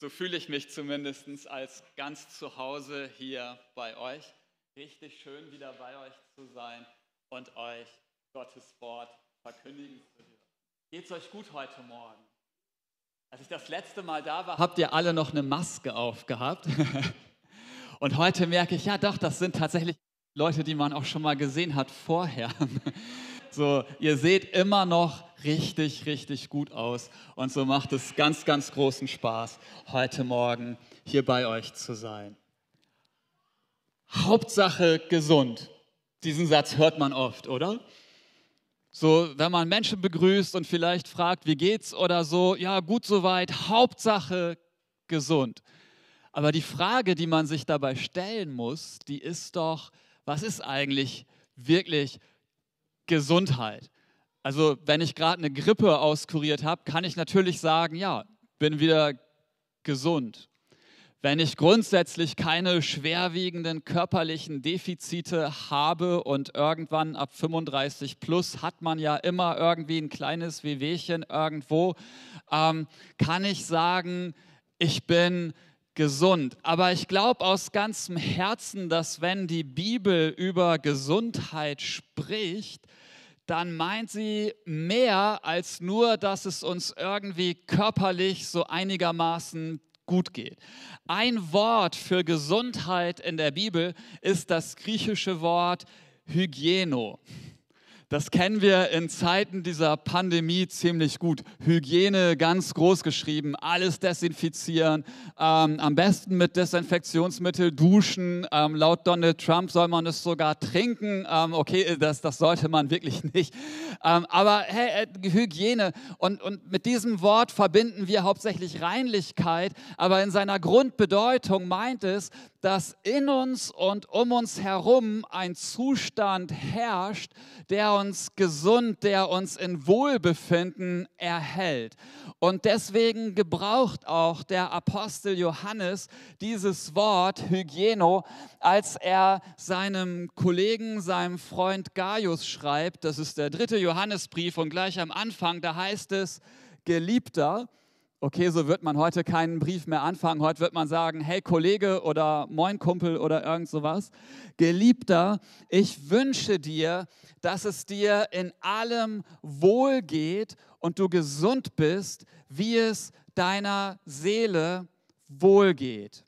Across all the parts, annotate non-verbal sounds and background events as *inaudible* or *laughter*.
So fühle ich mich zumindest als ganz zu Hause hier bei euch. Richtig schön wieder bei euch zu sein und euch Gottes Wort verkündigen zu hören. Geht es euch gut heute Morgen? Als ich das letzte Mal da war, habt ihr alle noch eine Maske aufgehabt. *laughs* Und heute merke ich, ja doch, das sind tatsächlich Leute, die man auch schon mal gesehen hat vorher. *laughs* So, ihr seht immer noch richtig, richtig gut aus. Und so macht es ganz, ganz großen Spaß, heute Morgen hier bei euch zu sein. Hauptsache gesund. Diesen Satz hört man oft, oder? So, wenn man Menschen begrüßt und vielleicht fragt, wie geht's oder so, ja, gut soweit, Hauptsache gesund. Aber die Frage, die man sich dabei stellen muss, die ist doch, was ist eigentlich wirklich Gesundheit? Also, wenn ich gerade eine Grippe auskuriert habe, kann ich natürlich sagen, ja, bin wieder gesund. Wenn ich grundsätzlich keine schwerwiegenden körperlichen Defizite habe und irgendwann ab 35 plus hat man ja immer irgendwie ein kleines Wehwehchen irgendwo, ähm, kann ich sagen, ich bin gesund. Aber ich glaube aus ganzem Herzen, dass wenn die Bibel über Gesundheit spricht, dann meint sie mehr als nur, dass es uns irgendwie körperlich so einigermaßen gut geht. Ein Wort für Gesundheit in der Bibel ist das griechische Wort Hygieno. Das kennen wir in Zeiten dieser Pandemie ziemlich gut. Hygiene ganz groß geschrieben, alles desinfizieren, ähm, am besten mit Desinfektionsmittel duschen. Ähm, laut Donald Trump soll man es sogar trinken. Ähm, okay, das, das sollte man wirklich *laughs* nicht. Ähm, aber hey, äh, Hygiene und, und mit diesem Wort verbinden wir hauptsächlich Reinlichkeit, aber in seiner Grundbedeutung meint es, dass in uns und um uns herum ein Zustand herrscht, der uns gesund, der uns in Wohlbefinden erhält. Und deswegen gebraucht auch der Apostel Johannes dieses Wort Hygieno, als er seinem Kollegen, seinem Freund Gaius schreibt. Das ist der dritte Johannesbrief und gleich am Anfang, da heißt es, Geliebter, Okay, so wird man heute keinen Brief mehr anfangen. Heute wird man sagen, hey Kollege oder Moin Kumpel oder irgend sowas. Geliebter, ich wünsche dir, dass es dir in allem wohl geht und du gesund bist, wie es deiner Seele wohl geht.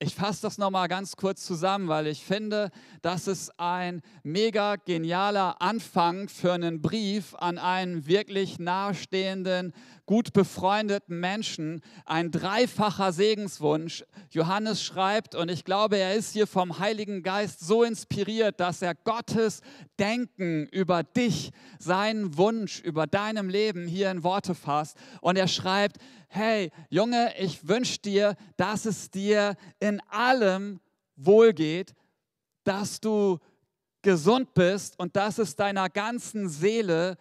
Ich fasse das nochmal ganz kurz zusammen, weil ich finde, das ist ein mega genialer Anfang für einen Brief an einen wirklich nahestehenden, gut befreundeten Menschen. Ein dreifacher Segenswunsch. Johannes schreibt, und ich glaube, er ist hier vom Heiligen Geist so inspiriert, dass er Gottes Denken über dich, seinen Wunsch über deinem Leben hier in Worte fasst. Und er schreibt, hey Junge, ich wünsche dir, dass es dir in allem wohlgeht, dass du gesund bist und dass es deiner ganzen Seele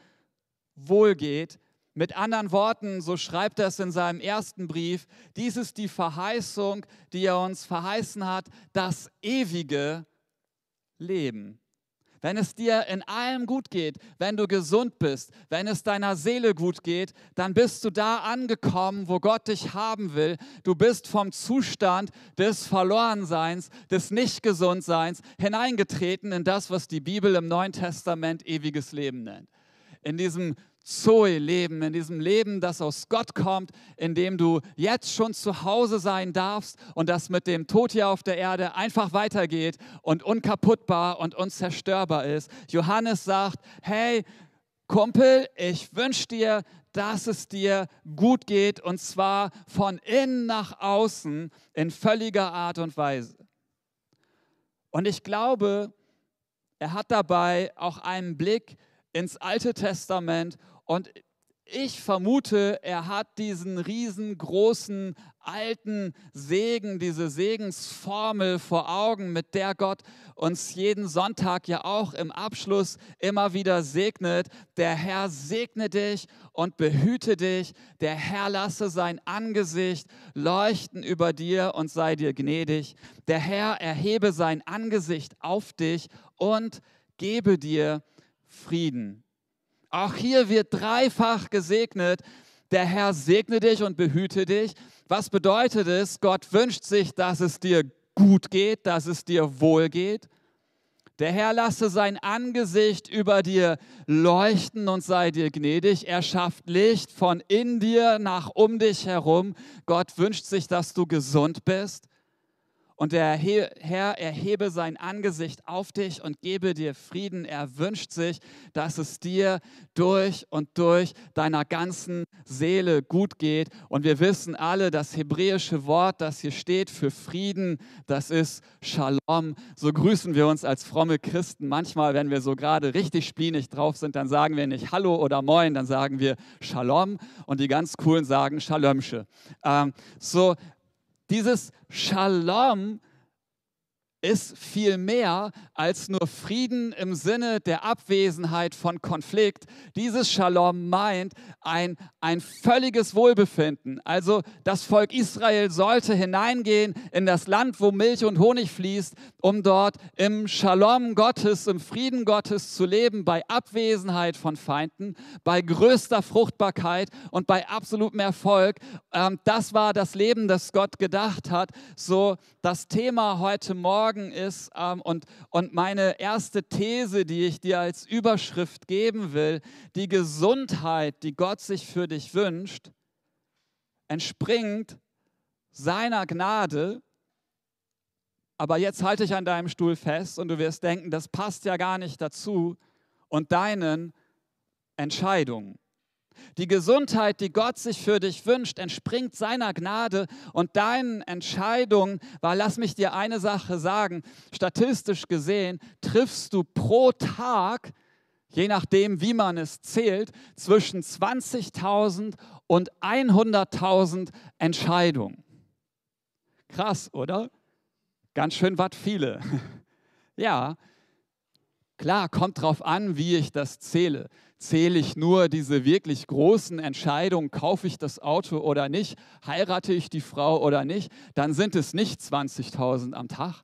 wohlgeht. Mit anderen Worten, so schreibt er es in seinem ersten Brief, dies ist die Verheißung, die er uns verheißen hat, das ewige Leben. Wenn es dir in allem gut geht, wenn du gesund bist, wenn es deiner Seele gut geht, dann bist du da angekommen, wo Gott dich haben will. Du bist vom Zustand des Verlorenseins, des Nichtgesundseins hineingetreten in das, was die Bibel im Neuen Testament ewiges Leben nennt. In diesem Zoe-Leben, in diesem Leben, das aus Gott kommt, in dem du jetzt schon zu Hause sein darfst und das mit dem Tod hier auf der Erde einfach weitergeht und unkaputtbar und unzerstörbar ist. Johannes sagt, hey, Kumpel, ich wünsche dir, dass es dir gut geht und zwar von innen nach außen in völliger Art und Weise. Und ich glaube, er hat dabei auch einen Blick ins Alte Testament und ich vermute, er hat diesen riesengroßen alten Segen, diese Segensformel vor Augen, mit der Gott uns jeden Sonntag ja auch im Abschluss immer wieder segnet. Der Herr segne dich und behüte dich. Der Herr lasse sein Angesicht leuchten über dir und sei dir gnädig. Der Herr erhebe sein Angesicht auf dich und gebe dir Frieden. Auch hier wird dreifach gesegnet. Der Herr segne dich und behüte dich. Was bedeutet es? Gott wünscht sich, dass es dir gut geht, dass es dir wohl geht. Der Herr lasse sein Angesicht über dir leuchten und sei dir gnädig. Er schafft Licht von in dir nach um dich herum. Gott wünscht sich, dass du gesund bist und der Herr erhebe sein Angesicht auf dich und gebe dir Frieden. Er wünscht sich, dass es dir durch und durch deiner ganzen Seele gut geht. Und wir wissen alle, das hebräische Wort, das hier steht für Frieden, das ist Shalom. So grüßen wir uns als fromme Christen. Manchmal, wenn wir so gerade richtig splienig drauf sind, dann sagen wir nicht Hallo oder Moin, dann sagen wir Shalom. Und die ganz coolen sagen Shalomsche. Ähm, so, dieses Shalom ist viel mehr als nur Frieden im Sinne der Abwesenheit von Konflikt. Dieses Shalom meint ein, ein völliges Wohlbefinden. Also das Volk Israel sollte hineingehen in das Land, wo Milch und Honig fließt, um dort im Shalom Gottes, im Frieden Gottes zu leben, bei Abwesenheit von Feinden, bei größter Fruchtbarkeit und bei absolutem Erfolg. Ähm, das war das Leben, das Gott gedacht hat. So das Thema heute Morgen Morgen ist ähm, und, und meine erste These, die ich dir als Überschrift geben will, die Gesundheit, die Gott sich für dich wünscht, entspringt seiner Gnade. Aber jetzt halte ich an deinem Stuhl fest und du wirst denken, das passt ja gar nicht dazu und deinen Entscheidungen. Die Gesundheit, die Gott sich für dich wünscht, entspringt seiner Gnade und deinen Entscheidungen, weil lass mich dir eine Sache sagen, statistisch gesehen triffst du pro Tag, je nachdem, wie man es zählt, zwischen 20.000 und 100.000 Entscheidungen. Krass, oder? Ganz schön was viele. *laughs* ja, klar, kommt drauf an, wie ich das zähle zähle ich nur diese wirklich großen Entscheidungen, kaufe ich das Auto oder nicht, heirate ich die Frau oder nicht, dann sind es nicht 20.000 am Tag.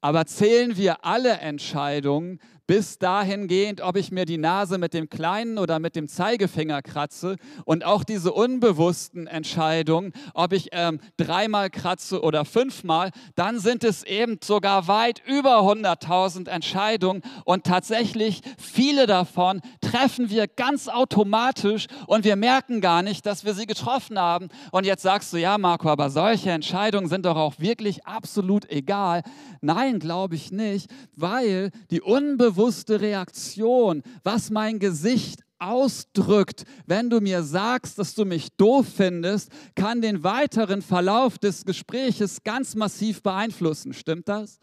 Aber zählen wir alle Entscheidungen, bis dahingehend, ob ich mir die Nase mit dem kleinen oder mit dem Zeigefinger kratze und auch diese unbewussten Entscheidungen, ob ich ähm, dreimal kratze oder fünfmal, dann sind es eben sogar weit über 100.000 Entscheidungen und tatsächlich viele davon treffen wir ganz automatisch und wir merken gar nicht, dass wir sie getroffen haben. Und jetzt sagst du, ja Marco, aber solche Entscheidungen sind doch auch wirklich absolut egal. Nein, glaube ich nicht, weil die unbewussten unbewusste Reaktion, was mein Gesicht ausdrückt, wenn du mir sagst, dass du mich doof findest, kann den weiteren Verlauf des Gespräches ganz massiv beeinflussen. Stimmt das?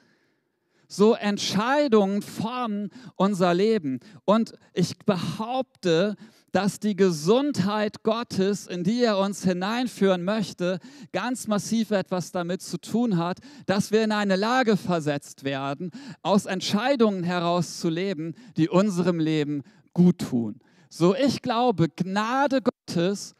So Entscheidungen formen unser Leben. Und ich behaupte, dass die Gesundheit Gottes, in die er uns hineinführen möchte, ganz massiv etwas damit zu tun hat, dass wir in eine Lage versetzt werden, aus Entscheidungen heraus zu leben, die unserem Leben gut tun. So ich glaube, Gnade Gottes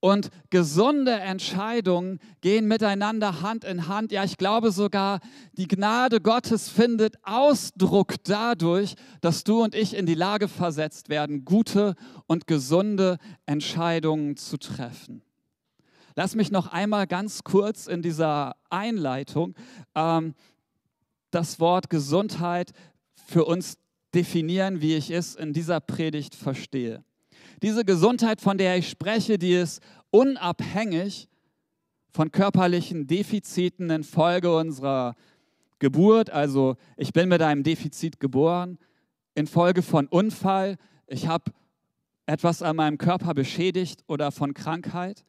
und gesunde Entscheidungen gehen miteinander Hand in Hand. Ja, ich glaube sogar, die Gnade Gottes findet Ausdruck dadurch, dass du und ich in die Lage versetzt werden, gute und gesunde Entscheidungen zu treffen. Lass mich noch einmal ganz kurz in dieser Einleitung ähm, das Wort Gesundheit für uns definieren, wie ich es in dieser Predigt verstehe. Diese Gesundheit, von der ich spreche, die ist unabhängig von körperlichen Defiziten infolge unserer Geburt. Also ich bin mit einem Defizit geboren, infolge von Unfall, ich habe etwas an meinem Körper beschädigt oder von Krankheit.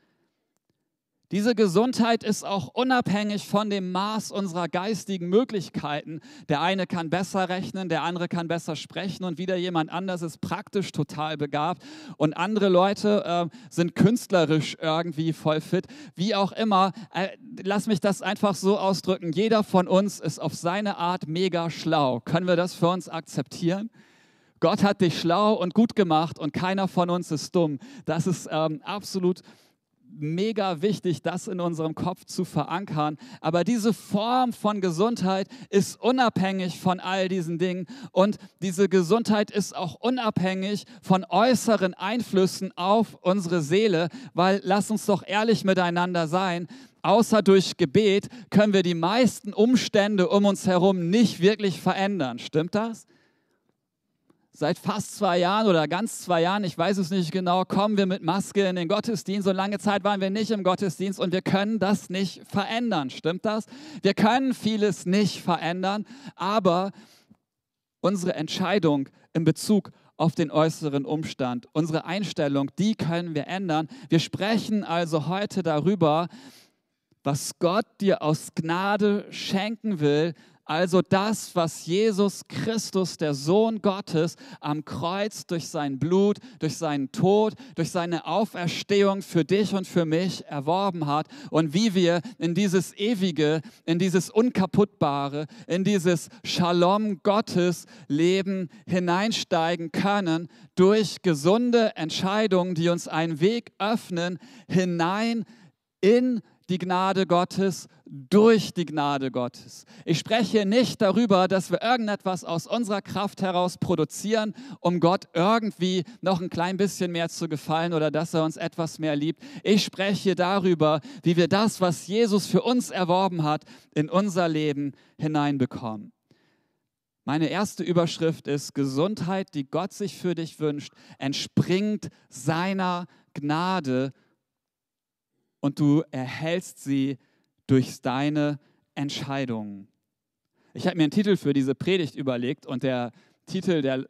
Diese Gesundheit ist auch unabhängig von dem Maß unserer geistigen Möglichkeiten. Der eine kann besser rechnen, der andere kann besser sprechen und wieder jemand anders ist praktisch total begabt und andere Leute äh, sind künstlerisch irgendwie voll fit. Wie auch immer, äh, lass mich das einfach so ausdrücken. Jeder von uns ist auf seine Art mega schlau. Können wir das für uns akzeptieren? Gott hat dich schlau und gut gemacht und keiner von uns ist dumm. Das ist ähm, absolut mega wichtig, das in unserem Kopf zu verankern. Aber diese Form von Gesundheit ist unabhängig von all diesen Dingen und diese Gesundheit ist auch unabhängig von äußeren Einflüssen auf unsere Seele, weil lass uns doch ehrlich miteinander sein, außer durch Gebet können wir die meisten Umstände um uns herum nicht wirklich verändern. Stimmt das? Seit fast zwei Jahren oder ganz zwei Jahren, ich weiß es nicht genau, kommen wir mit Maske in den Gottesdienst. So lange Zeit waren wir nicht im Gottesdienst und wir können das nicht verändern. Stimmt das? Wir können vieles nicht verändern, aber unsere Entscheidung in Bezug auf den äußeren Umstand, unsere Einstellung, die können wir ändern. Wir sprechen also heute darüber, was Gott dir aus Gnade schenken will, also das, was Jesus Christus, der Sohn Gottes, am Kreuz durch sein Blut, durch seinen Tod, durch seine Auferstehung für dich und für mich erworben hat und wie wir in dieses ewige, in dieses unkaputtbare, in dieses Shalom Gottes Leben hineinsteigen können durch gesunde Entscheidungen, die uns einen Weg öffnen hinein in die Gnade Gottes durch die Gnade Gottes. Ich spreche nicht darüber, dass wir irgendetwas aus unserer Kraft heraus produzieren, um Gott irgendwie noch ein klein bisschen mehr zu gefallen oder dass er uns etwas mehr liebt. Ich spreche darüber, wie wir das, was Jesus für uns erworben hat, in unser Leben hineinbekommen. Meine erste Überschrift ist, Gesundheit, die Gott sich für dich wünscht, entspringt seiner Gnade und du erhältst sie durch deine Entscheidungen. Ich habe mir einen Titel für diese Predigt überlegt und der Titel, der,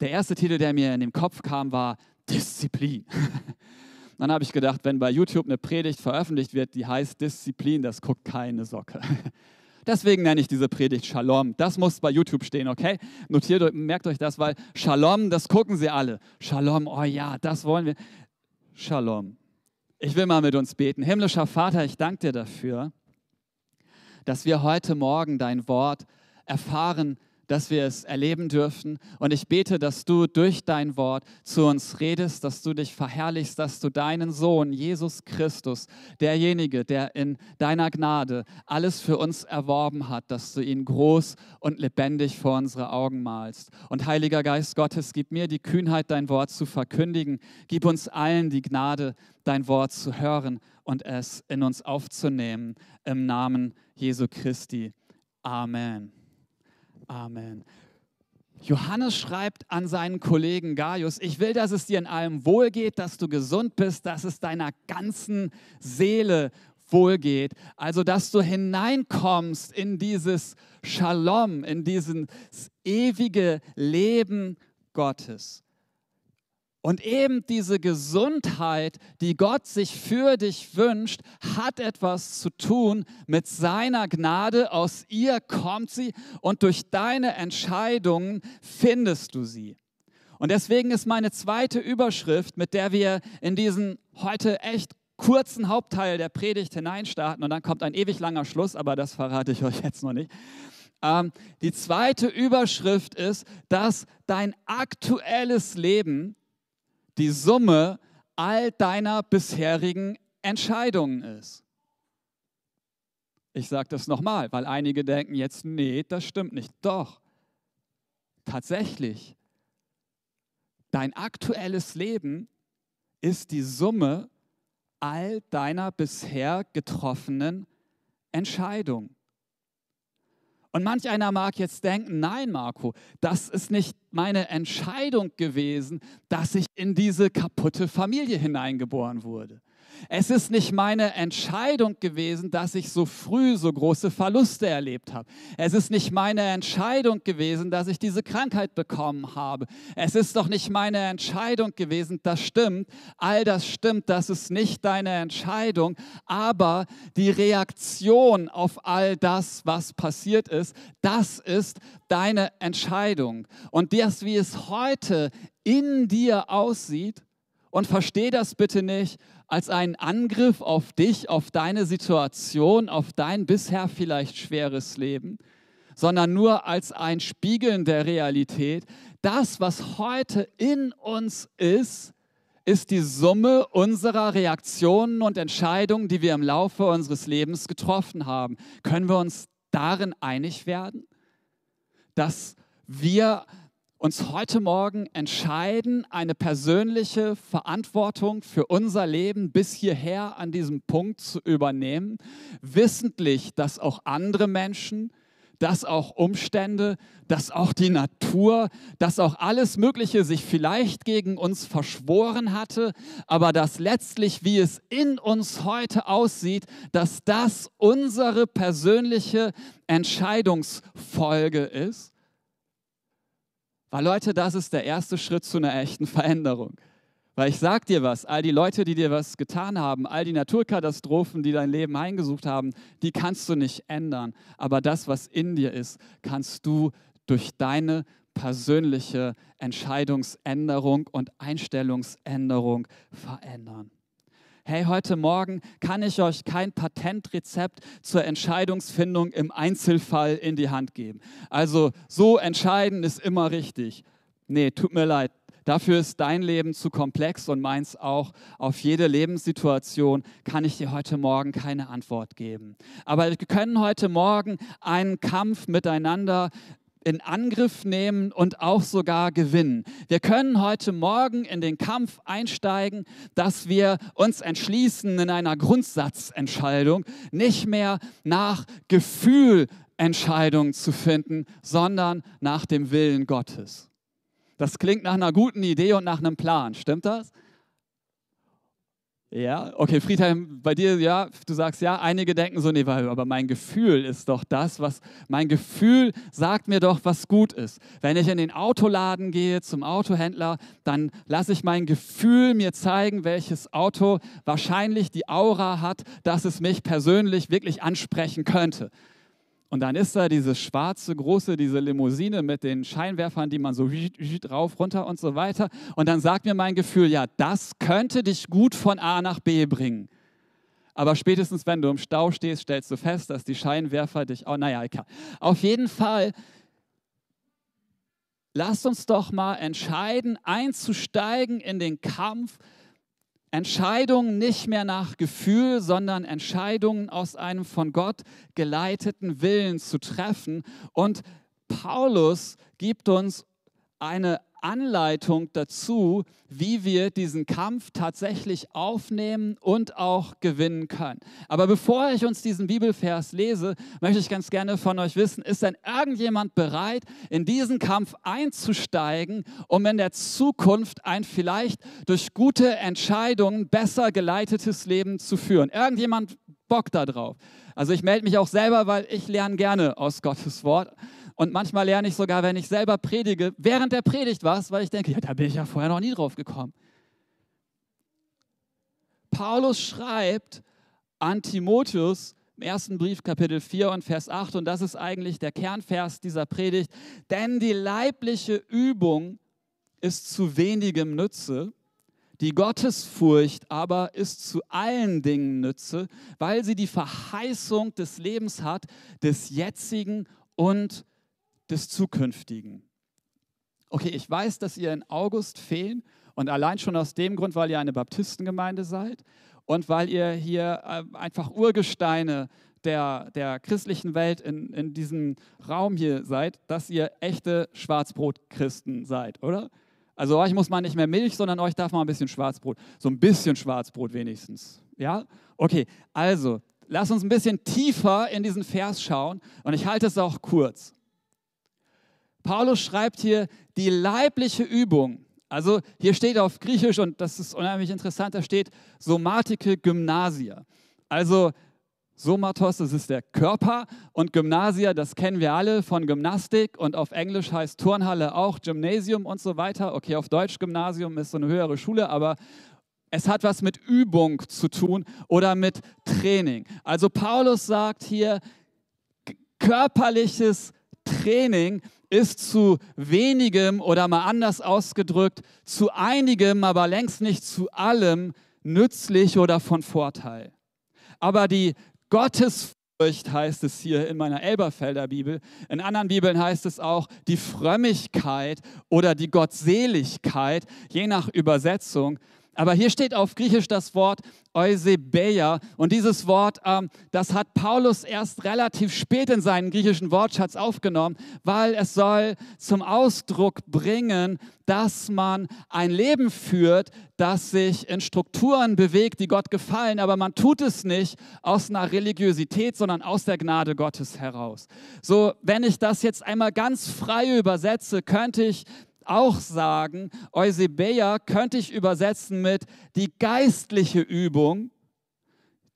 der erste Titel, der mir in den Kopf kam, war Disziplin. *laughs* Dann habe ich gedacht, wenn bei YouTube eine Predigt veröffentlicht wird, die heißt Disziplin, das guckt keine Socke. *laughs* Deswegen nenne ich diese Predigt Shalom. Das muss bei YouTube stehen, okay? Notiert, merkt euch das, weil Shalom, das gucken sie alle. Shalom, oh ja, das wollen wir. Shalom. Ich will mal mit uns beten. Himmlischer Vater, ich danke dir dafür, dass wir heute Morgen dein Wort erfahren, dass wir es erleben dürfen. Und ich bete, dass du durch dein Wort zu uns redest, dass du dich verherrlichst, dass du deinen Sohn, Jesus Christus, derjenige, der in deiner Gnade alles für uns erworben hat, dass du ihn groß und lebendig vor unsere Augen malst. Und Heiliger Geist Gottes, gib mir die Kühnheit, dein Wort zu verkündigen. Gib uns allen die Gnade, dein Wort zu hören und es in uns aufzunehmen. Im Namen Jesu Christi. Amen. Amen. Johannes schreibt an seinen Kollegen Gaius, ich will, dass es dir in allem wohlgeht, dass du gesund bist, dass es deiner ganzen Seele wohlgeht. Also, dass du hineinkommst in dieses Shalom, in dieses ewige Leben Gottes. Und eben diese Gesundheit, die Gott sich für dich wünscht, hat etwas zu tun mit seiner Gnade. Aus ihr kommt sie und durch deine Entscheidungen findest du sie. Und deswegen ist meine zweite Überschrift, mit der wir in diesen heute echt kurzen Hauptteil der Predigt hineinstarten, und dann kommt ein ewig langer Schluss, aber das verrate ich euch jetzt noch nicht. Ähm, die zweite Überschrift ist, dass dein aktuelles Leben die Summe all deiner bisherigen Entscheidungen ist. Ich sage das nochmal, weil einige denken jetzt, nee, das stimmt nicht. Doch, tatsächlich, dein aktuelles Leben ist die Summe all deiner bisher getroffenen Entscheidungen. Und manch einer mag jetzt denken, nein, Marco, das ist nicht meine Entscheidung gewesen, dass ich in diese kaputte Familie hineingeboren wurde. Es ist nicht meine Entscheidung gewesen, dass ich so früh so große Verluste erlebt habe. Es ist nicht meine Entscheidung gewesen, dass ich diese Krankheit bekommen habe. Es ist doch nicht meine Entscheidung gewesen, das stimmt. All das stimmt, das ist nicht deine Entscheidung. Aber die Reaktion auf all das, was passiert ist, das ist deine Entscheidung. Und das, wie es heute in dir aussieht, und versteh das bitte nicht als einen Angriff auf dich, auf deine Situation, auf dein bisher vielleicht schweres Leben, sondern nur als ein Spiegeln der Realität. Das, was heute in uns ist, ist die Summe unserer Reaktionen und Entscheidungen, die wir im Laufe unseres Lebens getroffen haben. Können wir uns darin einig werden, dass wir uns heute Morgen entscheiden, eine persönliche Verantwortung für unser Leben bis hierher an diesem Punkt zu übernehmen, wissentlich, dass auch andere Menschen dass auch Umstände, dass auch die Natur, dass auch alles Mögliche sich vielleicht gegen uns verschworen hatte, aber dass letztlich, wie es in uns heute aussieht, dass das unsere persönliche Entscheidungsfolge ist. Weil Leute, das ist der erste Schritt zu einer echten Veränderung. Weil ich sag dir was, all die Leute, die dir was getan haben, all die Naturkatastrophen, die dein Leben heimgesucht haben, die kannst du nicht ändern. Aber das, was in dir ist, kannst du durch deine persönliche Entscheidungsänderung und Einstellungsänderung verändern. Hey, heute Morgen kann ich euch kein Patentrezept zur Entscheidungsfindung im Einzelfall in die Hand geben. Also so entscheiden ist immer richtig. Nee, tut mir leid, Dafür ist dein Leben zu komplex und meins auch. Auf jede Lebenssituation kann ich dir heute Morgen keine Antwort geben. Aber wir können heute Morgen einen Kampf miteinander in Angriff nehmen und auch sogar gewinnen. Wir können heute Morgen in den Kampf einsteigen, dass wir uns entschließen, in einer Grundsatzentscheidung nicht mehr nach Gefühl Entscheidungen zu finden, sondern nach dem Willen Gottes. Das klingt nach einer guten Idee und nach einem Plan. Stimmt das? Ja, okay, Friedhelm, bei dir, ja, du sagst ja, einige denken so, nee, aber mein Gefühl ist doch das, was, mein Gefühl sagt mir doch, was gut ist. Wenn ich in den Autoladen gehe, zum Autohändler, dann lasse ich mein Gefühl mir zeigen, welches Auto wahrscheinlich die Aura hat, dass es mich persönlich wirklich ansprechen könnte. Und dann ist da diese schwarze, große, diese Limousine mit den Scheinwerfern, die man so rauf, runter und so weiter. Und dann sagt mir mein Gefühl, ja, das könnte dich gut von A nach B bringen. Aber spätestens, wenn du im Stau stehst, stellst du fest, dass die Scheinwerfer dich auch, naja, egal. Auf jeden Fall, lasst uns doch mal entscheiden, einzusteigen in den Kampf Entscheidungen nicht mehr nach Gefühl, sondern Entscheidungen aus einem von Gott geleiteten Willen zu treffen. Und Paulus gibt uns eine Anleitung dazu, wie wir diesen Kampf tatsächlich aufnehmen und auch gewinnen können. Aber bevor ich uns diesen Bibelvers lese, möchte ich ganz gerne von euch wissen, ist denn irgendjemand bereit, in diesen Kampf einzusteigen, um in der Zukunft ein vielleicht durch gute Entscheidungen besser geleitetes Leben zu führen? Irgendjemand Bock darauf? Also ich melde mich auch selber, weil ich lerne gerne aus Gottes Wort. Und manchmal lerne ich sogar, wenn ich selber predige, während der Predigt was, weil ich denke, ja, da bin ich ja vorher noch nie drauf gekommen. Paulus schreibt an Timotheus im ersten Brief, Kapitel 4 und Vers 8, und das ist eigentlich der Kernvers dieser Predigt, denn die leibliche Übung ist zu wenigem Nütze, die Gottesfurcht aber ist zu allen Dingen Nütze, weil sie die Verheißung des Lebens hat, des jetzigen und des Zukünftigen. Okay, ich weiß, dass ihr in August fehlen und allein schon aus dem Grund, weil ihr eine Baptistengemeinde seid und weil ihr hier äh, einfach Urgesteine der, der christlichen Welt in, in diesem Raum hier seid, dass ihr echte Schwarzbrotchristen seid, oder? Also euch muss man nicht mehr Milch, sondern euch darf man ein bisschen Schwarzbrot. So ein bisschen Schwarzbrot wenigstens. Ja? Okay, also lass uns ein bisschen tiefer in diesen Vers schauen und ich halte es auch kurz. Paulus schreibt hier die leibliche Übung. Also hier steht auf Griechisch, und das ist unheimlich interessant, da steht Somatike Gymnasia. Also Somatos, das ist der Körper und Gymnasia, das kennen wir alle von Gymnastik und auf Englisch heißt Turnhalle auch Gymnasium und so weiter. Okay, auf Deutsch Gymnasium ist so eine höhere Schule, aber es hat was mit Übung zu tun oder mit Training. Also Paulus sagt hier, körperliches Training ist zu wenigem oder mal anders ausgedrückt, zu einigem, aber längst nicht zu allem nützlich oder von Vorteil. Aber die Gottesfurcht heißt es hier in meiner Elberfelder Bibel. In anderen Bibeln heißt es auch die Frömmigkeit oder die Gottseligkeit, je nach Übersetzung. Aber hier steht auf Griechisch das Wort Eusebeia. Und dieses Wort, ähm, das hat Paulus erst relativ spät in seinen griechischen Wortschatz aufgenommen, weil es soll zum Ausdruck bringen, dass man ein Leben führt, das sich in Strukturen bewegt, die Gott gefallen, aber man tut es nicht aus einer Religiosität, sondern aus der Gnade Gottes heraus. So, wenn ich das jetzt einmal ganz frei übersetze, könnte ich auch sagen, Eusebeia könnte ich übersetzen mit die geistliche Übung,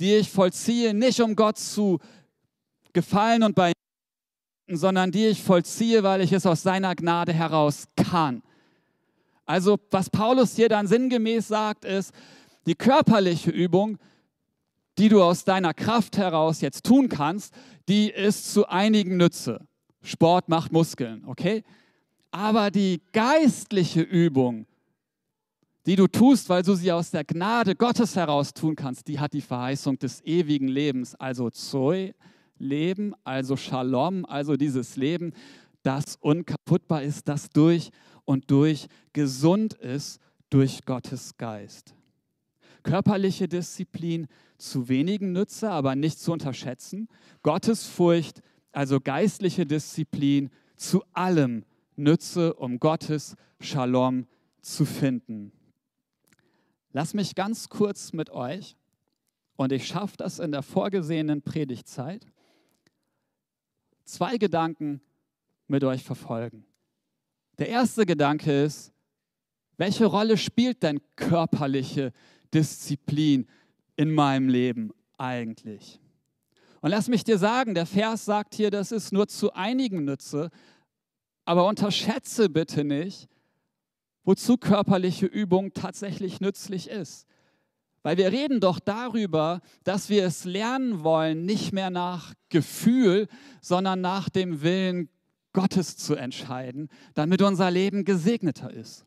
die ich vollziehe, nicht um Gott zu gefallen und bei sondern die ich vollziehe, weil ich es aus seiner Gnade heraus kann. Also was Paulus hier dann sinngemäß sagt, ist, die körperliche Übung, die du aus deiner Kraft heraus jetzt tun kannst, die ist zu einigen Nütze. Sport macht Muskeln, okay? Aber die geistliche Übung, die du tust, weil du sie aus der Gnade Gottes heraus tun kannst, die hat die Verheißung des ewigen Lebens, also Zoe, Leben, also Shalom, also dieses Leben, das unkaputtbar ist, das durch und durch gesund ist durch Gottes Geist. Körperliche Disziplin zu wenigen Nütze, aber nicht zu unterschätzen. Gottesfurcht, also geistliche Disziplin zu allem nütze, um Gottes Shalom zu finden. Lass mich ganz kurz mit euch, und ich schaffe das in der vorgesehenen Predigtzeit, zwei Gedanken mit euch verfolgen. Der erste Gedanke ist, welche Rolle spielt denn körperliche Disziplin in meinem Leben eigentlich? Und lass mich dir sagen, der Vers sagt hier, das ist nur zu einigen Nütze, aber unterschätze bitte nicht, wozu körperliche Übung tatsächlich nützlich ist. Weil wir reden doch darüber, dass wir es lernen wollen, nicht mehr nach Gefühl, sondern nach dem Willen Gottes zu entscheiden, damit unser Leben gesegneter ist.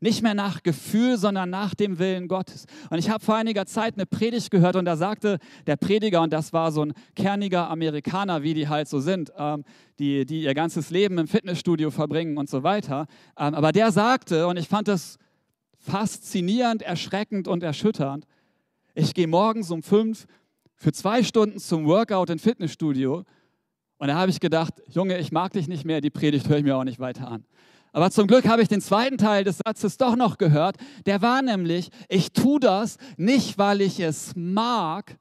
Nicht mehr nach Gefühl, sondern nach dem Willen Gottes. Und ich habe vor einiger Zeit eine Predigt gehört und da sagte der Prediger, und das war so ein kerniger Amerikaner, wie die halt so sind, ähm, die, die ihr ganzes Leben im Fitnessstudio verbringen und so weiter. Ähm, aber der sagte, und ich fand das faszinierend, erschreckend und erschütternd, ich gehe morgens um fünf für zwei Stunden zum Workout im Fitnessstudio. Und da habe ich gedacht, Junge, ich mag dich nicht mehr, die Predigt höre ich mir auch nicht weiter an. Aber zum Glück habe ich den zweiten Teil des Satzes doch noch gehört. Der war nämlich, ich tue das nicht, weil ich es mag.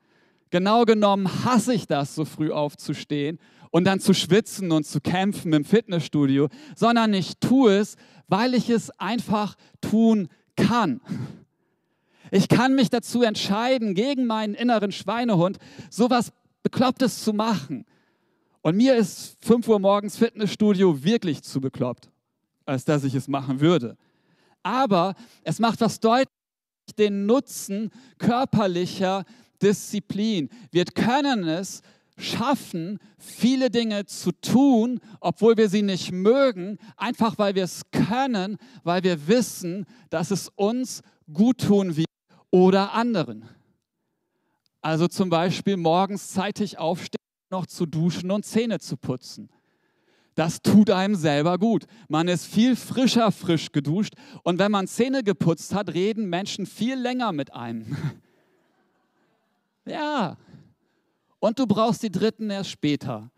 Genau genommen hasse ich das, so früh aufzustehen und dann zu schwitzen und zu kämpfen im Fitnessstudio, sondern ich tue es, weil ich es einfach tun kann. Ich kann mich dazu entscheiden, gegen meinen inneren Schweinehund sowas Beklopptes zu machen. Und mir ist 5 Uhr morgens Fitnessstudio wirklich zu bekloppt als dass ich es machen würde. Aber es macht was deutlich, den Nutzen körperlicher Disziplin. Wir können es schaffen, viele Dinge zu tun, obwohl wir sie nicht mögen, einfach weil wir es können, weil wir wissen, dass es uns gut tun wird oder anderen. Also zum Beispiel morgens zeitig aufstehen, noch zu duschen und Zähne zu putzen. Das tut einem selber gut. Man ist viel frischer frisch geduscht und wenn man Zähne geputzt hat, reden Menschen viel länger mit einem. *laughs* ja. Und du brauchst die dritten erst später.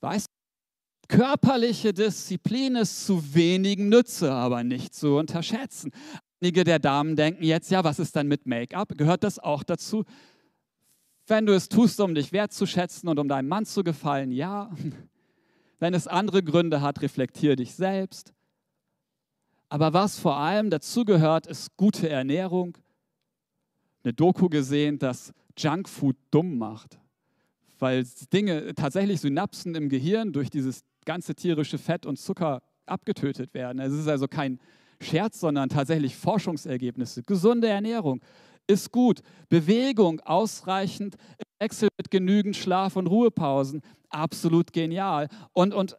Weißt du, körperliche Disziplin ist zu wenigen Nütze, aber nicht zu unterschätzen. Einige der Damen denken jetzt, ja, was ist dann mit Make-up? Gehört das auch dazu? Wenn du es tust, um dich wertzuschätzen und um deinem Mann zu gefallen, ja. *laughs* Wenn es andere Gründe hat, reflektiere dich selbst. Aber was vor allem dazu gehört, ist gute Ernährung. Eine Doku gesehen, dass Junkfood dumm macht, weil Dinge, tatsächlich Synapsen im Gehirn durch dieses ganze tierische Fett und Zucker abgetötet werden. Es ist also kein Scherz, sondern tatsächlich Forschungsergebnisse. Gesunde Ernährung, ist gut. Bewegung ausreichend, Wechsel mit genügend Schlaf- und Ruhepausen, absolut genial. Und, und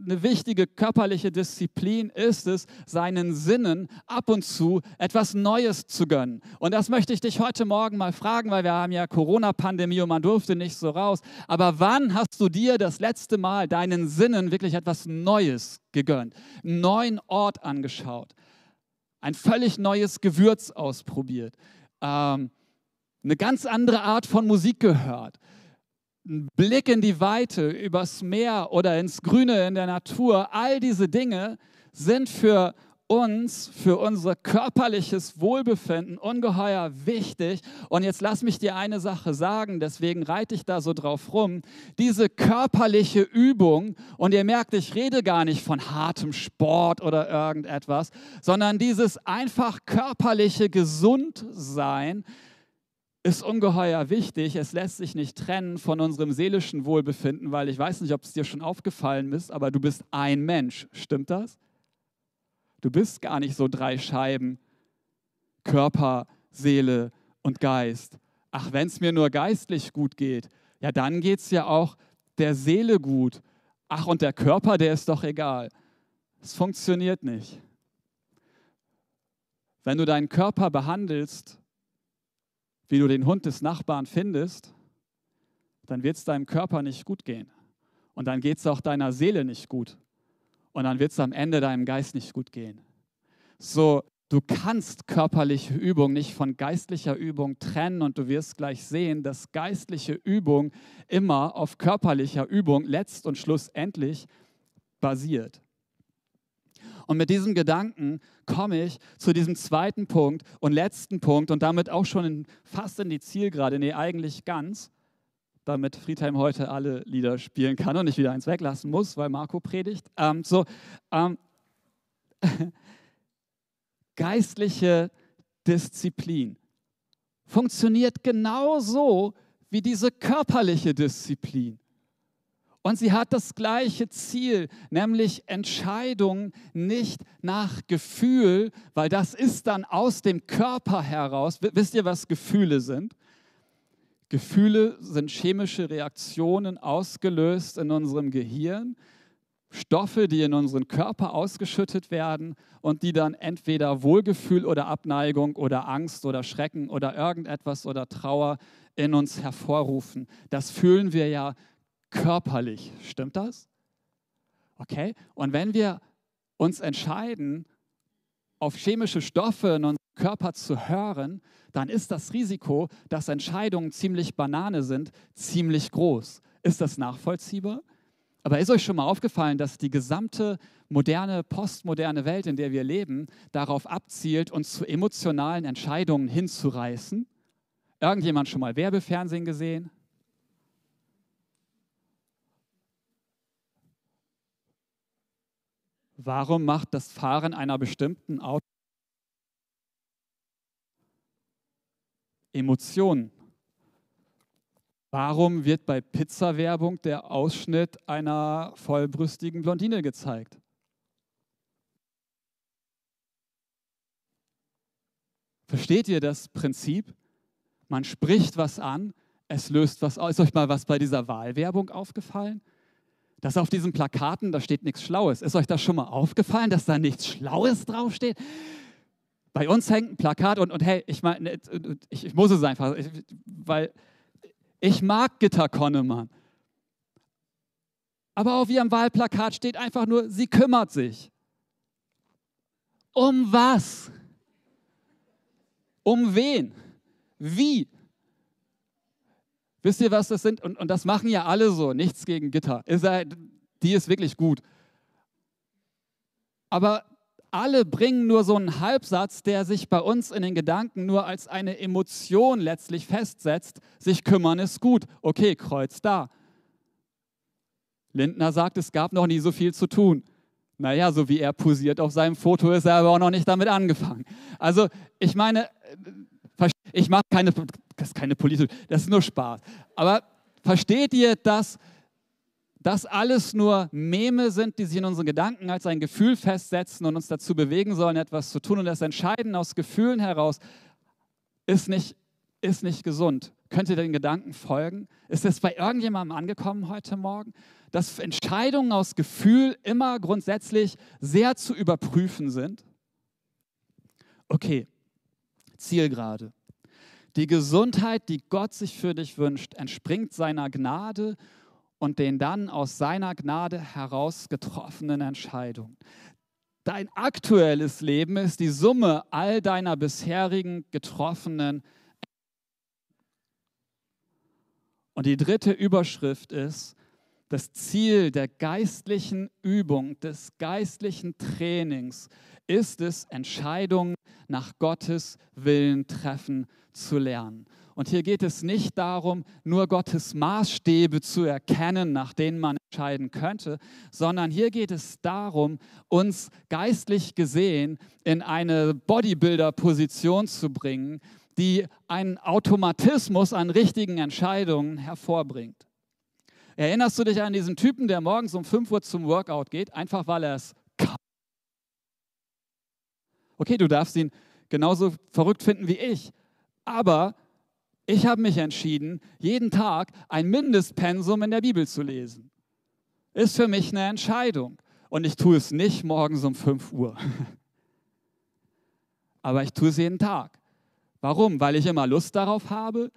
eine wichtige körperliche Disziplin ist es, seinen Sinnen ab und zu etwas Neues zu gönnen. Und das möchte ich dich heute Morgen mal fragen, weil wir haben ja Corona-Pandemie und man durfte nicht so raus. Aber wann hast du dir das letzte Mal deinen Sinnen wirklich etwas Neues gegönnt? Einen neuen Ort angeschaut? ein völlig neues Gewürz ausprobiert, ähm, eine ganz andere Art von Musik gehört, einen Blick in die Weite, übers Meer oder ins Grüne in der Natur, all diese Dinge sind für uns, für unser körperliches Wohlbefinden ungeheuer wichtig. Und jetzt lass mich dir eine Sache sagen, deswegen reite ich da so drauf rum. Diese körperliche Übung, und ihr merkt, ich rede gar nicht von hartem Sport oder irgendetwas, sondern dieses einfach körperliche Gesundsein, ist ungeheuer wichtig. Es lässt sich nicht trennen von unserem seelischen Wohlbefinden, weil ich weiß nicht, ob es dir schon aufgefallen ist, aber du bist ein Mensch. Stimmt das? Du bist gar nicht so drei Scheiben, Körper, Seele und Geist. Ach, wenn es mir nur geistlich gut geht, ja, dann geht es ja auch der Seele gut. Ach, und der Körper, der ist doch egal. Es funktioniert nicht. Wenn du deinen Körper behandelst, wie du den Hund des Nachbarn findest, dann wird es deinem Körper nicht gut gehen. Und dann geht es auch deiner Seele nicht gut und dann wird es am Ende deinem Geist nicht gut gehen. So, du kannst körperliche Übung nicht von geistlicher Übung trennen und du wirst gleich sehen, dass geistliche Übung immer auf körperlicher Übung letzt und schlussendlich basiert. Und mit diesem Gedanken komme ich zu diesem zweiten Punkt und letzten Punkt und damit auch schon in, fast in die Zielgerade, nee, eigentlich ganz damit Friedhelm heute alle Lieder spielen kann und nicht wieder eins weglassen muss, weil Marco predigt. Ähm, so, ähm, *laughs* geistliche Disziplin funktioniert genauso wie diese körperliche Disziplin. Und sie hat das gleiche Ziel, nämlich Entscheidungen nicht nach Gefühl, weil das ist dann aus dem Körper heraus. Wisst ihr, was Gefühle sind? Gefühle sind chemische Reaktionen ausgelöst in unserem Gehirn, Stoffe, die in unseren Körper ausgeschüttet werden und die dann entweder Wohlgefühl oder Abneigung oder Angst oder Schrecken oder irgendetwas oder Trauer in uns hervorrufen. Das fühlen wir ja körperlich. Stimmt das? Okay? Und wenn wir uns entscheiden, auf chemische Stoffe in unserem Körper zu hören, dann ist das Risiko, dass Entscheidungen ziemlich banane sind, ziemlich groß. Ist das nachvollziehbar? Aber ist euch schon mal aufgefallen, dass die gesamte moderne, postmoderne Welt, in der wir leben, darauf abzielt, uns zu emotionalen Entscheidungen hinzureißen? Irgendjemand schon mal Werbefernsehen gesehen? Warum macht das Fahren einer bestimmten Auto Emotionen. Warum wird bei Pizza-Werbung der Ausschnitt einer vollbrüstigen Blondine gezeigt? Versteht ihr das Prinzip? Man spricht was an, es löst was aus. Ist euch mal was bei dieser Wahlwerbung aufgefallen? Dass auf diesen Plakaten, da steht nichts Schlaues. Ist euch das schon mal aufgefallen, dass da nichts Schlaues draufsteht? Bei uns hängt ein Plakat und, und hey, ich meine, ich, ich, muss es einfach, ich, weil ich mag Gitter Konnemann. Aber auf ihrem Wahlplakat steht einfach nur, sie kümmert sich. Um was? Um wen? Wie? Wisst ihr, was das sind? Und, und das machen ja alle so. Nichts gegen Gitter. Ist die ist wirklich gut. Aber alle bringen nur so einen Halbsatz, der sich bei uns in den Gedanken nur als eine Emotion letztlich festsetzt. Sich kümmern ist gut. Okay, Kreuz da. Lindner sagt, es gab noch nie so viel zu tun. Naja, so wie er posiert auf seinem Foto, ist er aber auch noch nicht damit angefangen. Also, ich meine, ich mache keine, das ist keine Politik, das ist nur Spaß. Aber versteht ihr, dass das alles nur Meme sind, die sich in unseren Gedanken als ein Gefühl festsetzen und uns dazu bewegen sollen, etwas zu tun. Und das Entscheiden aus Gefühlen heraus ist nicht, ist nicht gesund. Könnt ihr den Gedanken folgen? Ist es bei irgendjemandem angekommen heute Morgen? Dass Entscheidungen aus Gefühl immer grundsätzlich sehr zu überprüfen sind? Okay, Zielgerade. Die Gesundheit, die Gott sich für dich wünscht, entspringt seiner Gnade und den dann aus seiner Gnade heraus getroffenen Entscheidungen. dein aktuelles Leben ist die Summe all deiner bisherigen getroffenen. Und die dritte Überschrift ist, das Ziel der geistlichen Übung, des geistlichen Trainings ist es, Entscheidungen nach Gottes Willen treffen zu lernen. Und hier geht es nicht darum, nur Gottes Maßstäbe zu erkennen, nach denen man entscheiden könnte, sondern hier geht es darum, uns geistlich gesehen in eine Bodybuilder-Position zu bringen, die einen Automatismus an richtigen Entscheidungen hervorbringt. Erinnerst du dich an diesen Typen, der morgens um 5 Uhr zum Workout geht, einfach weil er es? Okay, du darfst ihn genauso verrückt finden wie ich, aber ich habe mich entschieden, jeden Tag ein Mindestpensum in der Bibel zu lesen. Ist für mich eine Entscheidung. Und ich tue es nicht morgens um 5 Uhr. *laughs* Aber ich tue es jeden Tag. Warum? Weil ich immer Lust darauf habe?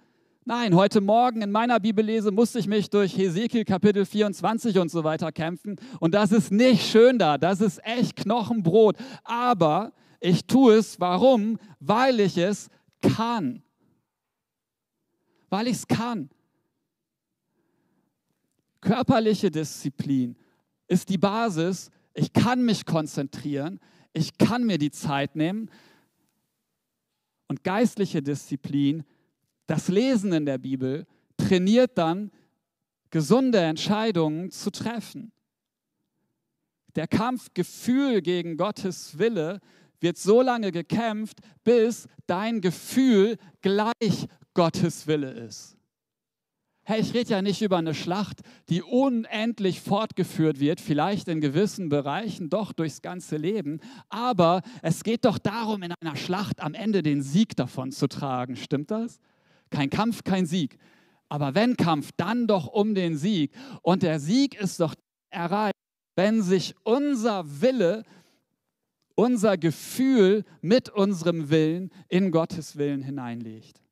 Nein, heute Morgen in meiner Bibellese musste ich mich durch Hesekiel Kapitel 24 und so weiter kämpfen. Und das ist nicht schön da, das ist echt Knochenbrot. Aber ich tue es, warum? Weil ich es kann weil ich es kann. Körperliche Disziplin ist die Basis. Ich kann mich konzentrieren, ich kann mir die Zeit nehmen. Und geistliche Disziplin, das Lesen in der Bibel, trainiert dann, gesunde Entscheidungen zu treffen. Der Kampfgefühl gegen Gottes Wille wird so lange gekämpft, bis dein Gefühl gleich Gottes Wille ist. Hey, ich rede ja nicht über eine Schlacht, die unendlich fortgeführt wird, vielleicht in gewissen Bereichen doch durchs ganze Leben, aber es geht doch darum, in einer Schlacht am Ende den Sieg davon zu tragen. Stimmt das? Kein Kampf, kein Sieg. Aber wenn Kampf, dann doch um den Sieg. Und der Sieg ist doch erreicht, wenn sich unser Wille, unser Gefühl mit unserem Willen in Gottes Willen hineinlegt.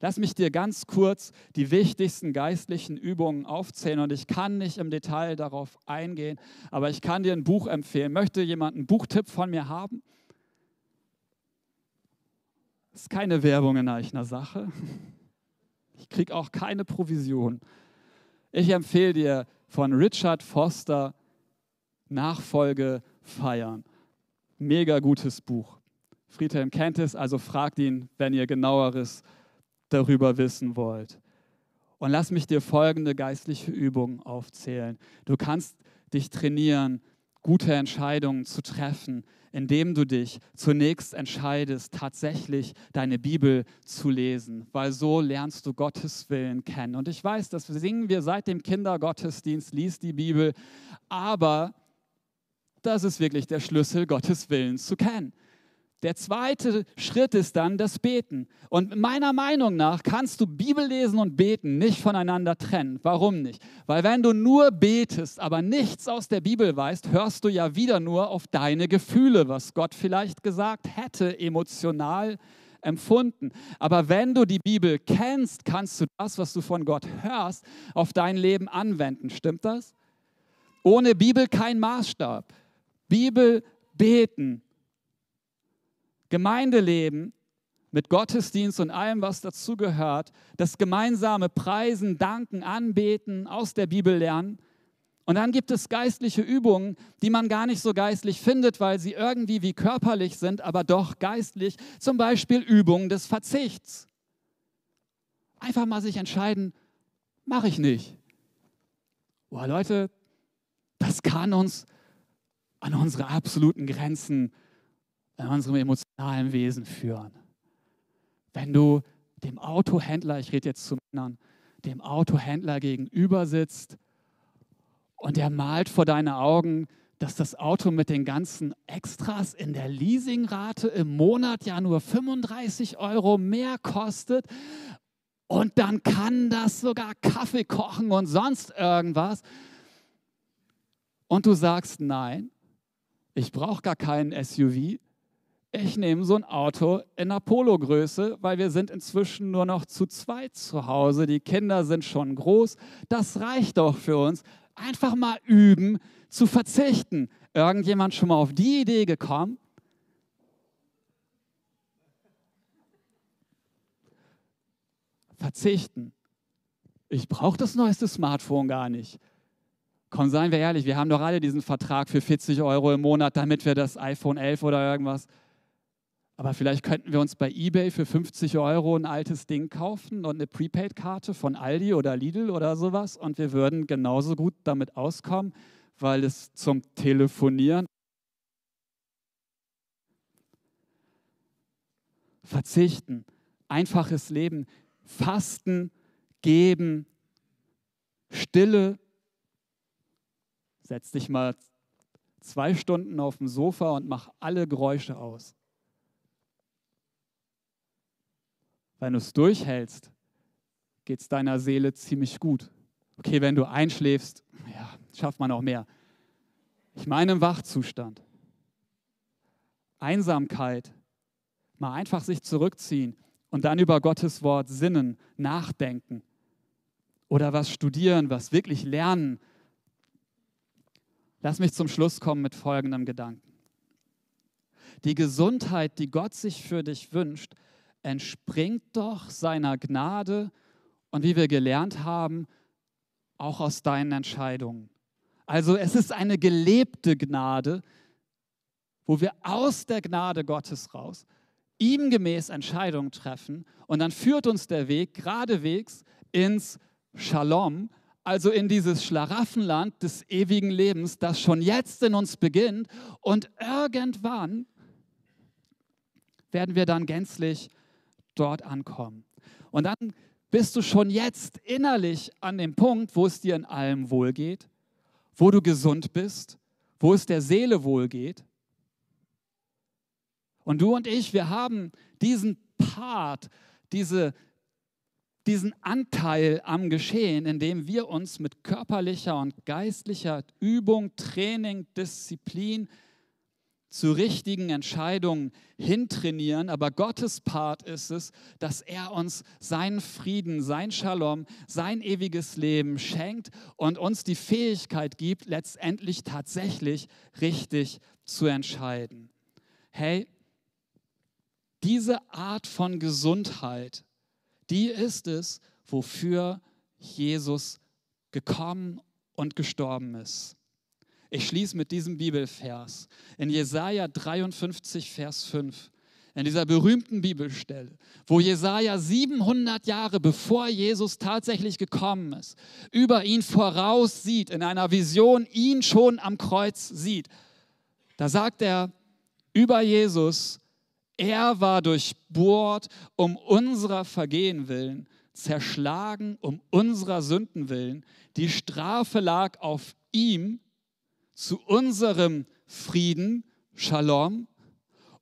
Lass mich dir ganz kurz die wichtigsten geistlichen Übungen aufzählen und ich kann nicht im Detail darauf eingehen, aber ich kann dir ein Buch empfehlen. Möchte jemand einen Buchtipp von mir haben? Das ist keine Werbung in einer Sache. *laughs* Ich kriege auch keine Provision. Ich empfehle dir von Richard Foster Nachfolge feiern. Mega gutes Buch. Friedhelm kennt es, also fragt ihn, wenn ihr genaueres darüber wissen wollt. Und lass mich dir folgende geistliche Übungen aufzählen. Du kannst dich trainieren, gute Entscheidungen zu treffen, indem du dich zunächst entscheidest, tatsächlich deine Bibel zu lesen, weil so lernst du Gottes Willen kennen. Und ich weiß, das singen wir seit dem Kindergottesdienst, liest die Bibel, aber das ist wirklich der Schlüssel, Gottes Willen zu kennen. Der zweite Schritt ist dann das Beten. Und meiner Meinung nach kannst du Bibel lesen und beten nicht voneinander trennen. Warum nicht? Weil wenn du nur betest, aber nichts aus der Bibel weißt, hörst du ja wieder nur auf deine Gefühle, was Gott vielleicht gesagt hätte, emotional empfunden. Aber wenn du die Bibel kennst, kannst du das, was du von Gott hörst, auf dein Leben anwenden. Stimmt das? Ohne Bibel kein Maßstab. Bibel beten Gemeindeleben mit Gottesdienst und allem, was dazugehört, das gemeinsame Preisen, Danken, Anbeten aus der Bibel lernen. Und dann gibt es geistliche Übungen, die man gar nicht so geistlich findet, weil sie irgendwie wie körperlich sind, aber doch geistlich. Zum Beispiel Übungen des Verzichts. Einfach mal sich entscheiden, mache ich nicht. Boah, Leute, das kann uns an unsere absoluten Grenzen in unserem emotionalen Wesen führen. Wenn du dem Autohändler, ich rede jetzt zu Männern, dem Autohändler gegenüber sitzt und der malt vor deine Augen, dass das Auto mit den ganzen Extras in der Leasingrate im Monat ja nur 35 Euro mehr kostet und dann kann das sogar Kaffee kochen und sonst irgendwas. Und du sagst, nein, ich brauche gar keinen SUV, ich nehme so ein Auto in einer Polo-Größe, weil wir sind inzwischen nur noch zu zweit zu Hause. Die Kinder sind schon groß. Das reicht doch für uns. Einfach mal üben zu verzichten. Irgendjemand schon mal auf die Idee gekommen? Verzichten. Ich brauche das neueste Smartphone gar nicht. Komm, seien wir ehrlich, wir haben doch alle diesen Vertrag für 40 Euro im Monat, damit wir das iPhone 11 oder irgendwas. Aber vielleicht könnten wir uns bei eBay für 50 Euro ein altes Ding kaufen und eine Prepaid-Karte von Aldi oder Lidl oder sowas und wir würden genauso gut damit auskommen, weil es zum Telefonieren. Verzichten, einfaches Leben, Fasten, Geben, Stille, Setz dich mal zwei Stunden auf dem Sofa und mach alle Geräusche aus. Wenn du es durchhältst, geht es deiner Seele ziemlich gut. Okay, wenn du einschläfst, ja, schafft man auch mehr. Ich meine im Wachzustand. Einsamkeit, mal einfach sich zurückziehen und dann über Gottes Wort sinnen, nachdenken oder was studieren, was wirklich lernen, Lass mich zum Schluss kommen mit folgendem Gedanken. Die Gesundheit, die Gott sich für dich wünscht, entspringt doch seiner Gnade und wie wir gelernt haben, auch aus deinen Entscheidungen. Also es ist eine gelebte Gnade, wo wir aus der Gnade Gottes raus ihm gemäß Entscheidungen treffen und dann führt uns der Weg geradewegs ins Shalom, also in dieses Schlaraffenland des ewigen Lebens, das schon jetzt in uns beginnt und irgendwann werden wir dann gänzlich dort ankommen. Und dann bist du schon jetzt innerlich an dem Punkt, wo es dir in allem wohlgeht, wo du gesund bist, wo es der Seele wohlgeht. Und du und ich, wir haben diesen Part, diese diesen Anteil am Geschehen, indem wir uns mit körperlicher und geistlicher Übung, Training, Disziplin zu richtigen Entscheidungen hintrainieren. Aber Gottes Part ist es, dass er uns seinen Frieden, sein Shalom, sein ewiges Leben schenkt und uns die Fähigkeit gibt, letztendlich tatsächlich richtig zu entscheiden. Hey, diese Art von Gesundheit, die ist es, wofür Jesus gekommen und gestorben ist. Ich schließe mit diesem Bibelvers in Jesaja 53, Vers 5. In dieser berühmten Bibelstelle, wo Jesaja 700 Jahre bevor Jesus tatsächlich gekommen ist, über ihn voraussieht, in einer Vision ihn schon am Kreuz sieht. Da sagt er über Jesus, er war durchbohrt um unserer Vergehen willen, zerschlagen um unserer Sünden willen. Die Strafe lag auf ihm zu unserem Frieden, Shalom.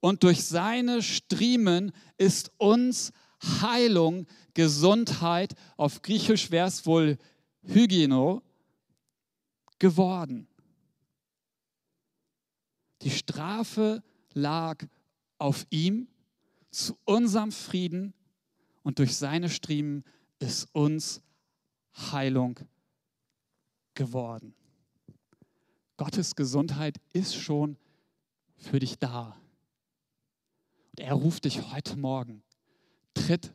Und durch seine Striemen ist uns Heilung, Gesundheit, auf Griechisch wäre es wohl Hygieno, geworden. Die Strafe lag auf ihm zu unserem Frieden und durch seine Striemen ist uns Heilung geworden. Gottes Gesundheit ist schon für dich da. Und er ruft dich heute Morgen. Tritt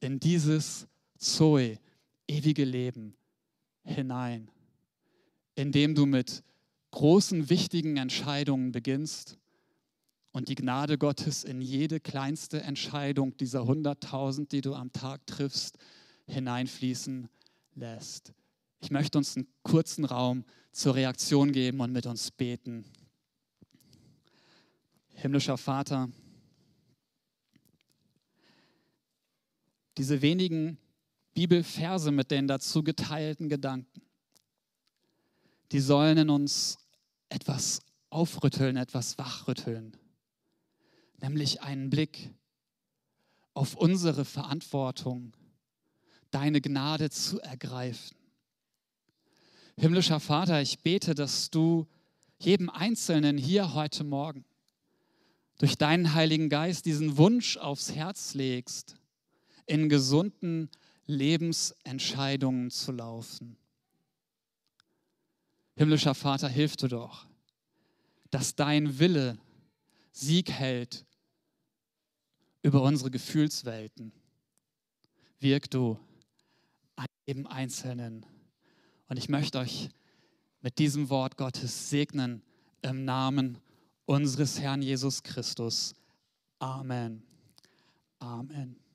in dieses Zoe, ewige Leben hinein, indem du mit großen, wichtigen Entscheidungen beginnst und die Gnade Gottes in jede kleinste Entscheidung dieser 100.000, die du am Tag triffst, hineinfließen lässt. Ich möchte uns einen kurzen Raum zur Reaktion geben und mit uns beten. Himmlischer Vater, diese wenigen Bibelverse mit den dazu geteilten Gedanken, die sollen in uns etwas aufrütteln, etwas wachrütteln nämlich einen Blick auf unsere Verantwortung, deine Gnade zu ergreifen. Himmlischer Vater, ich bete, dass du jedem Einzelnen hier heute Morgen durch deinen Heiligen Geist diesen Wunsch aufs Herz legst, in gesunden Lebensentscheidungen zu laufen. Himmlischer Vater, hilf du doch, dass dein Wille Sieg hält über unsere Gefühlswelten. Wirk du an jedem Einzelnen. Und ich möchte euch mit diesem Wort Gottes segnen im Namen unseres Herrn Jesus Christus. Amen. Amen.